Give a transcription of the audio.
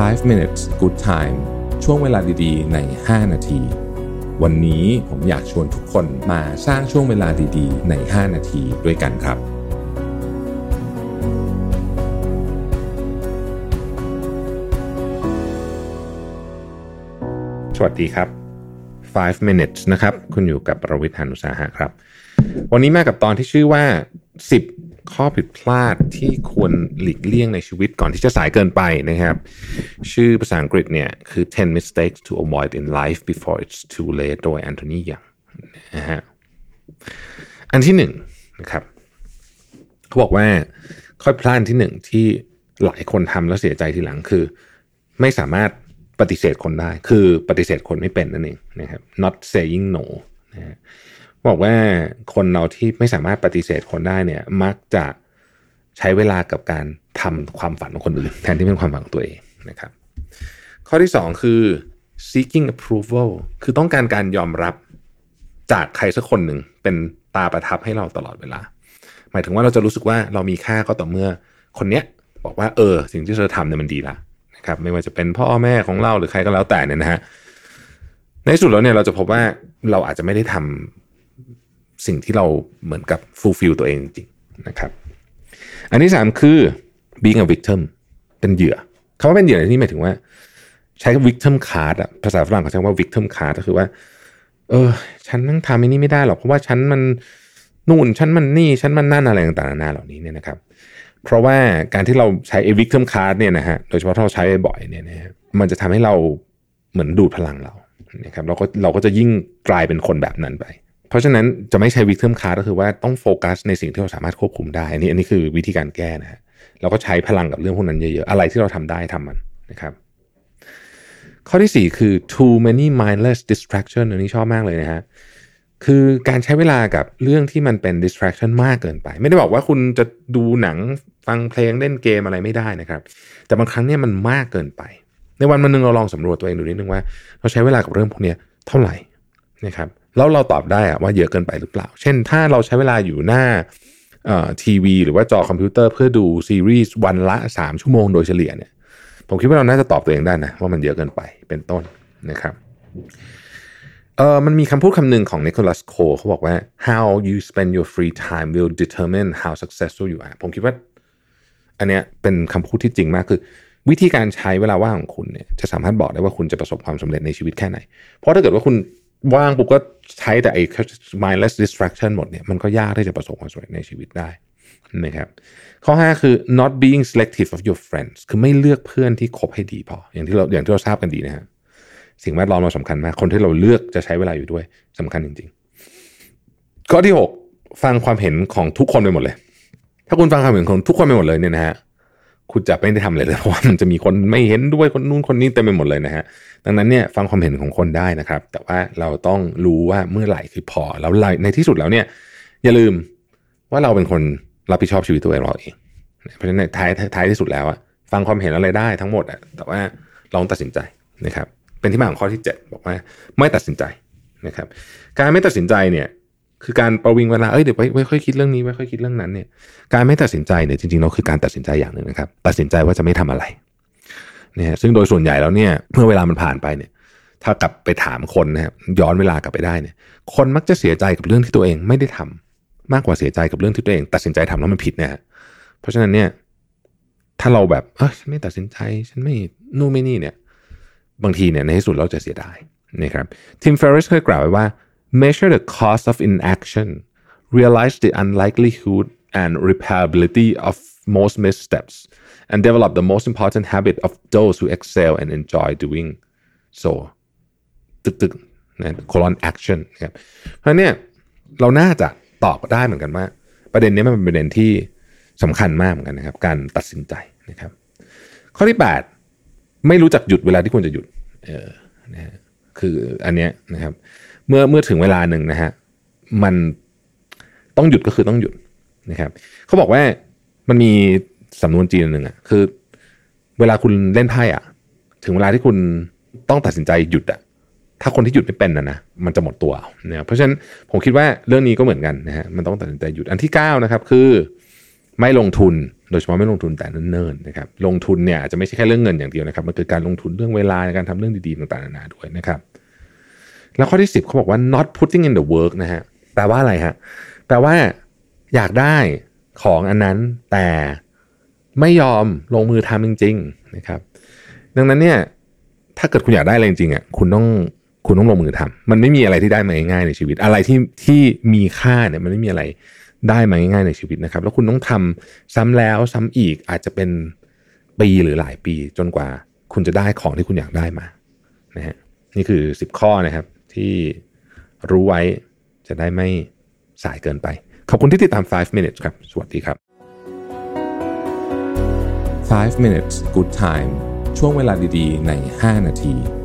5 minutes good time ช่วงเวลาดีๆ ใน 5 นาที วันนี้ผมอยากชวนทุกคนมาสร้างช่วงเวลาดีๆ ใน 5 นาทีด้วยกันครับ สวัสดีครับ 5 minutes นะครับ คุณอยู่กับประวิทยานุสาหะครับ วันนี้มากับตอนที่ชื่อว่า 10 ข้อผิดพลาดที่ควรหลีกเลี่ยงในชีวิตก่อนที่จะสายเกินไปนะครับ ชื่อภาษาอังกฤษเนี่ยคือ 10 mistakes to avoid in life before it's too late โดยแอนโทนียังนะฮะอันที่หนึ่งนะครับเขาบอกว่าข้อผิดพลาดที่หนึ่งที่หลายคนทำแล้วเสียใจทีหลังคือ ไม่สามารถปฏิเสธคนได้ คือปฏิเสธคนไม่เป็นนั่นเองนะครับ not saying no นะฮะ บอกว่าคนเราที่ไม่สามารถปฏิเสธคนได้เนี่ย มักจะใช้เวลากับการทำความฝันของคนอื่น แทนที่เป็นความฝันของตัวเองนะครับ ข้อที่สองคือ seeking approval คือต้องการการยอมรับจากใครสักคนหนึ่งเป็นตาประทับให้เราตลอดเวลา หมายถึงว่าเราจะรู้สึกว่าเรามีค่าก็ต่อเมื่อคนเนี้ยบอกว่าเออ สิ่งที่เธอทำเนี่ยมันดีละนะครับ ไม่ว่าจะเป็นพ่อแม่ของเราหรือใครก็แล้วแต่เนี่ยนะฮะในสุดแล้วเนี่ยเราจะพบว่าเราอาจจะไม่ได้ทำ สิ่งที่เราเหมือนกับ fulfill ตัวเองจริงๆนะครับ อันที่สามคือ being a victim เป็นเหยื่อคำว่าเป็นเหยื่อในที่หมายถึงว่า ใช้ victim card อะภาษาฝรั่งเขาใช้ว่า victim card ก็คือว่า เออ ฉันนั่งทำไอ้นี่ไม่ได้หรอก เพราะว่าฉันมันนู่นฉันมันนี่ฉันมันนั่นอะไรต่างๆนานาเหล่านี้เนี่ยนะครับ เพราะว่าการที่เราใช้ victim card เนี่ยนะฮะโดยเฉพาะถ้าเราใช้บ่อยเนี่ยนะฮะมันจะทำให้เราเหมือนดูดพลังเรานะครับเราก็เราก็จะยิ่งกลายเป็นคนแบบนั้นไป เพราะฉะนั้นจะไม่ใช้ victim card ก็คือว่าต้องโฟกัสในสิ่งที่เราสามารถควบคุมได้อันนี้อันนี้คือวิธีการแก้นะฮะเราก็ใช้พลังกับเรื่องพวกนั้นเยอะๆ อะไรที่เราทำได้ทำมันนะครับข้อที่ 4 คือ too many mindless distraction อันนี้ชอบมากเลยนะฮะคือการใช้เวลากับเรื่องที่มันเป็น distraction มากเกินไป ไม่ได้บอกว่าคุณจะดูหนังฟังเพลงเล่นเกมอะไรไม่ได้นะครับ แต่บางครั้งเนี่ยมันมากเกินไป ในวันวันหนึ่งเราลองสำรวจตัวเองดูนิดนึงว่า เราใช้เวลากับเรื่องพวกนี้เท่าไหร่นะครับ แล้วเราตอบได้อะว่าเยอะเกินไปหรือเปล่า เช่นถ้าเราใช้เวลาอยู่หน้าทีวี หรือว่าจอคอมพิวเตอร์เพื่อดูซีรีส์วันละ 3 ชั่วโมงโดยเฉลี่ยเนี่ยผมคิดว่าเราน่าจะตอบตัวเองได้นะว่ามันเยอะเกินไปเป็นต้นนะครับเออมันมีคำพูดคำหนึ่งของนิโคลัสโคเขาบอกว่า how you spend your free time will determine how successful you are ผมคิดว่า อันเนี้ยเป็นคำพูดที่จริงมากคือ วิธีการใช้เวลาว่างของคุณเนี่ยจะสามารถบอกได้ว่าคุณจะประสบความสำเร็จในชีวิตแค่ไหน เพราะถ้าเกิดว่าคุณ ว่างปุ๊บก็ใช้แต่ไอ้ mindless distraction หมดเนี่ยมันก็ยากที่จะประสบความสำเร็จในชีวิตได้นะครับข้อ 5 คือ not being selective of your friends คือไม่เลือกเพื่อนที่คบให้ดีพอ อย่างที่เราอย่างที่เราทราบกันดีนะฮะสิ่งแวดล้อมเราสำคัญมากคนที่เราเลือกจะใช้เวลาอยู่ด้วยสำคัญจริง ๆ ข้อที่ 6 ฟังความเห็นของทุกคนไปหมดเลย ถ้าคุณฟังความเห็นของทุกคนไปหมดเลยเนี่ยนะฮะ คุณจะไม่ได้ทำอะไรเลยเพราะว่ามันจะมีคนไม่เห็นด้วยคนนู้นคนนี้เต็มไปหมดเลยนะฮะดังนั้นเนี่ยฟังความเห็นของคนได้นะครับ แต่ว่าเราต้องรู้ว่าเมื่อไหร่คือพอแล้วในที่สุดแล้วเนี่ย อย่าลืมว่าเราเป็นคนรับผิดชอบชีวิตตัวเองเราเองเพราะฉะนั้นท้ายท้ายที่สุดแล้วอะฟังความเห็นอะไรได้ทั้งหมดอะแต่ว่าลองตัดสินใจนะครับ เป็นที่มาของข้อที่ 7 บอกว่าไม่ตัดสินใจนะครับ การไม่ตัดสินใจเนี่ย คือการประวิงเวลาเอ้ยเดี๋ยวไว้ค่อยคิดเรื่องนี้ไว้ค่อยคิดเรื่องนั้นเนี่ยการไม่ตัดสินใจเนี่ยจริงๆเราคือการตัดสินใจอย่างหนึ่งนะครับ ตัดสินใจว่าจะไม่ทำอะไรเนี่ยซึ่งโดยส่วนใหญ่แล้วเนี่ยเมื่อเวลามันผ่านไปเนี่ย ถ้ากลับไปถามคนนะครับย้อนเวลากลับไปได้เนี่ย คนมักจะเสียใจกับเรื่องที่ตัวเองไม่ได้ทำมากกว่าเสียใจกับเรื่องที่ตัวเอง ตัดสินใจทำแล้วมันผิดเนะฮะเพราะฉะนั้นเนี่ยถ้าเราแบบเออฉันไม่ตัดสินใจฉันไม่นู่นไม่นี่เนี่ย บางทีเนี่ยในที่สุดเราจะเสียดายนะครับทิมเฟรริสเคยกล่าวไว้ว่า measure the cost of inaction realize the unlikelihood and repairability of most missteps and develop the most important habit of those who excel and enjoy doing so ตึกตึกนะ colon action ครับเพราะเนี่ยเราน่าจะตอบได้เหมือนกันว่า ประเด็นนี้มันเป็นประเด็นที่สำคัญมากเหมือนกันนะครับ การตัดสินใจนะครับ ข้อที่ 8 ไม่รู้จักหยุดเวลาที่ควรจะหยุดเออนะฮะคืออันเนี้ยนะครับ เมื่อเมื่อถึงเวลาหนึ่งนะฮะมันต้องหยุดก็คือต้องหยุดนะครับเขาบอกว่ามันมีสำนวนจีนหนึ่งอะคือ เวลาคุณเล่นไพ่อะ ถึงเวลาที่คุณต้องตัดสินใจหยุดอะถ้าคนที่หยุดไม่เป็นนะนะมันจะหมดตัวเนะเพราะฉะนั้นผมคิดว่าเรื่องนี้ก็เหมือนกันนะฮะมันต้องตัดสินใจหยุดอันที่9นะครับคือไม่ลงทุนโดยเฉพาะไม่ลงทุนแต่เนิ่นๆนะครับลงทุนเนี่ยจะไม่ใช่แค่เรื่องเงินอย่างเดียวนะครับมันคือการลงทุนเรื่องเวลาในการทำเรื่องดีๆต่างๆนานาด้วยนะครับ แล้วข้อที่ 10เขาบอกว่า not putting in the work นะฮะแปลว่าอะไรฮะแปลว่าอยากได้ของอันนั้นแต่ไม่ยอมลงมือทำจริง ๆ นะครับ ดังนั้นเนี่ย ถ้าเกิดคุณอยากได้อะไรจริงๆอะคุณต้องคุณต้องลงมือทำมันไม่มีอะไรที่ได้มาง่ายๆในชีวิต อะไรที่ที่มีค่าเนี่ย มันไม่มีอะไรได้มาง่ายๆในชีวิตนะครับ แล้วคุณต้องทำซ้ำแล้วซ้ำอีกอาจจะเป็นปีหรือหลายปีจนกว่า คุณจะได้ของที่คุณอยากได้มานะฮะนี่คือ 10 ข้อนะครับ ที่รู้ไว้จะได้ไม่สายเกินไป ขอบคุณที่ติดตาม 5 minutes ครับ สวัสดีครับ 5 minutes good time ช่วงเวลาดีๆ ใน 5 นาที